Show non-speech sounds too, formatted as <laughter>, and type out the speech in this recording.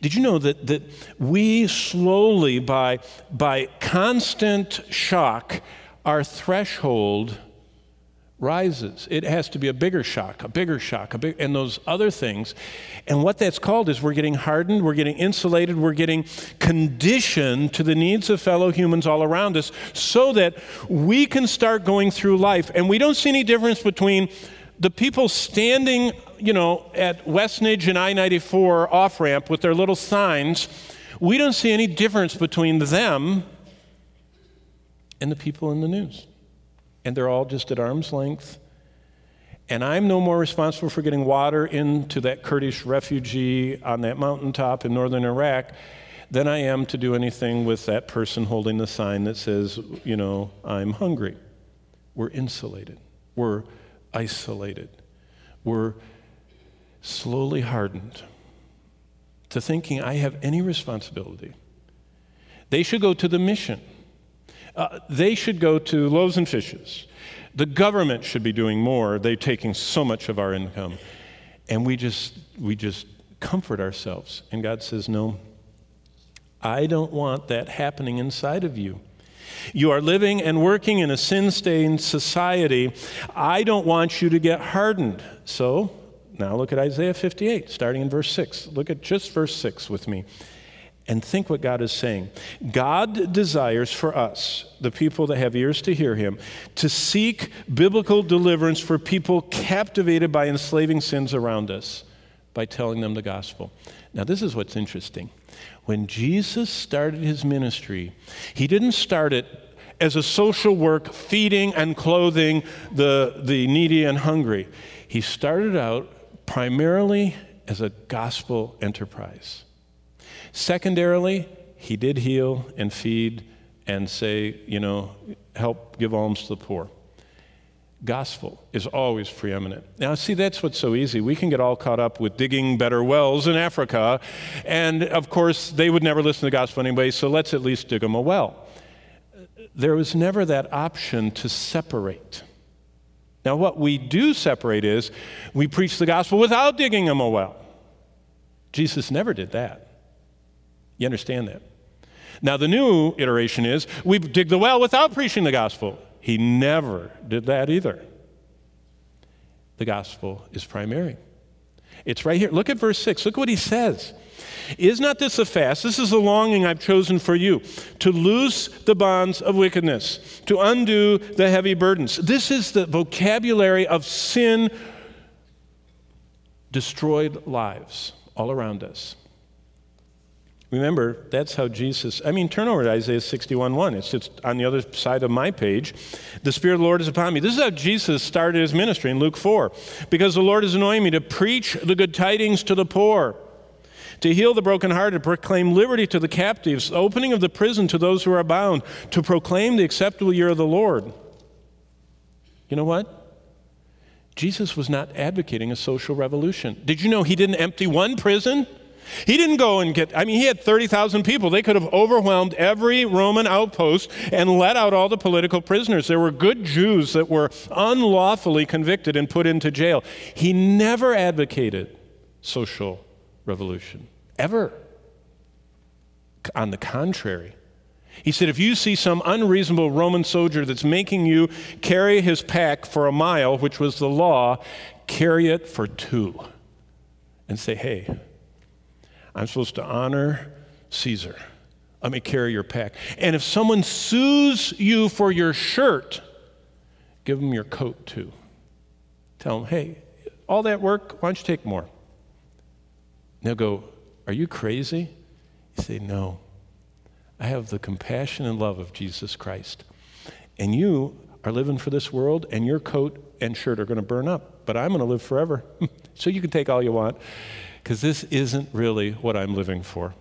Did you know that, that we slowly, by, by constant shock, our threshold rises. It has to be a bigger shock, a bigger shock, a big, and those other things. And what that's called is we're getting hardened, we're getting insulated, we're getting conditioned to the needs of fellow humans all around us so that we can start going through life. And we don't see any difference between the people standing, you know, at Westnedge and I 94 off ramp with their little signs. We don't see any difference between them and the people in the news and they're all just at arm's length. And I'm no more responsible for getting water into that Kurdish refugee on that mountaintop in northern Iraq than I am to do anything with that person holding the sign that says, you know, I'm hungry. We're insulated. We're isolated. We're slowly hardened to thinking I have any responsibility. They should go to the mission. Uh, they should go to loaves and fishes. The government should be doing more. They're taking so much of our income. And we just, we just comfort ourselves. And God says, No, I don't want that happening inside of you. You are living and working in a sin stained society. I don't want you to get hardened. So now look at Isaiah 58, starting in verse 6. Look at just verse 6 with me and think what God is saying. God desires for us, the people that have ears to hear him, to seek biblical deliverance for people captivated by enslaving sins around us by telling them the gospel. Now, this is what's interesting. When Jesus started his ministry, he didn't start it as a social work, feeding and clothing the, the needy and hungry. He started out primarily as a gospel enterprise. Secondarily, he did heal and feed and say, you know, help give alms to the poor. Gospel is always preeminent. Now, see, that's what's so easy. We can get all caught up with digging better wells in Africa, and of course, they would never listen to the gospel anyway, so let's at least dig them a well. There was never that option to separate. Now, what we do separate is we preach the gospel without digging them a well. Jesus never did that. You understand that? Now, the new iteration is we dig the well without preaching the gospel. He never did that either. The gospel is primary. It's right here. Look at verse 6. Look what he says. Is not this a fast? This is a longing I've chosen for you to loose the bonds of wickedness, to undo the heavy burdens. This is the vocabulary of sin destroyed lives all around us. Remember, that's how Jesus, I mean, turn over to Isaiah 61 1. It's just on the other side of my page. The Spirit of the Lord is upon me. This is how Jesus started his ministry in Luke 4. Because the Lord has anointed me to preach the good tidings to the poor, to heal the brokenhearted, proclaim liberty to the captives, opening of the prison to those who are bound, to proclaim the acceptable year of the Lord. You know what? Jesus was not advocating a social revolution. Did you know he didn't empty one prison? He didn't go and get, I mean, he had 30,000 people. They could have overwhelmed every Roman outpost and let out all the political prisoners. There were good Jews that were unlawfully convicted and put into jail. He never advocated social revolution, ever. On the contrary, he said, if you see some unreasonable Roman soldier that's making you carry his pack for a mile, which was the law, carry it for two. And say, hey, I'm supposed to honor Caesar. Let me carry your pack. And if someone sues you for your shirt, give them your coat too. Tell them, hey, all that work, why don't you take more? And they'll go, Are you crazy? You say, No. I have the compassion and love of Jesus Christ. And you are living for this world, and your coat and shirt are going to burn up, but I'm going to live forever. <laughs> so you can take all you want because this isn't really what I'm living for.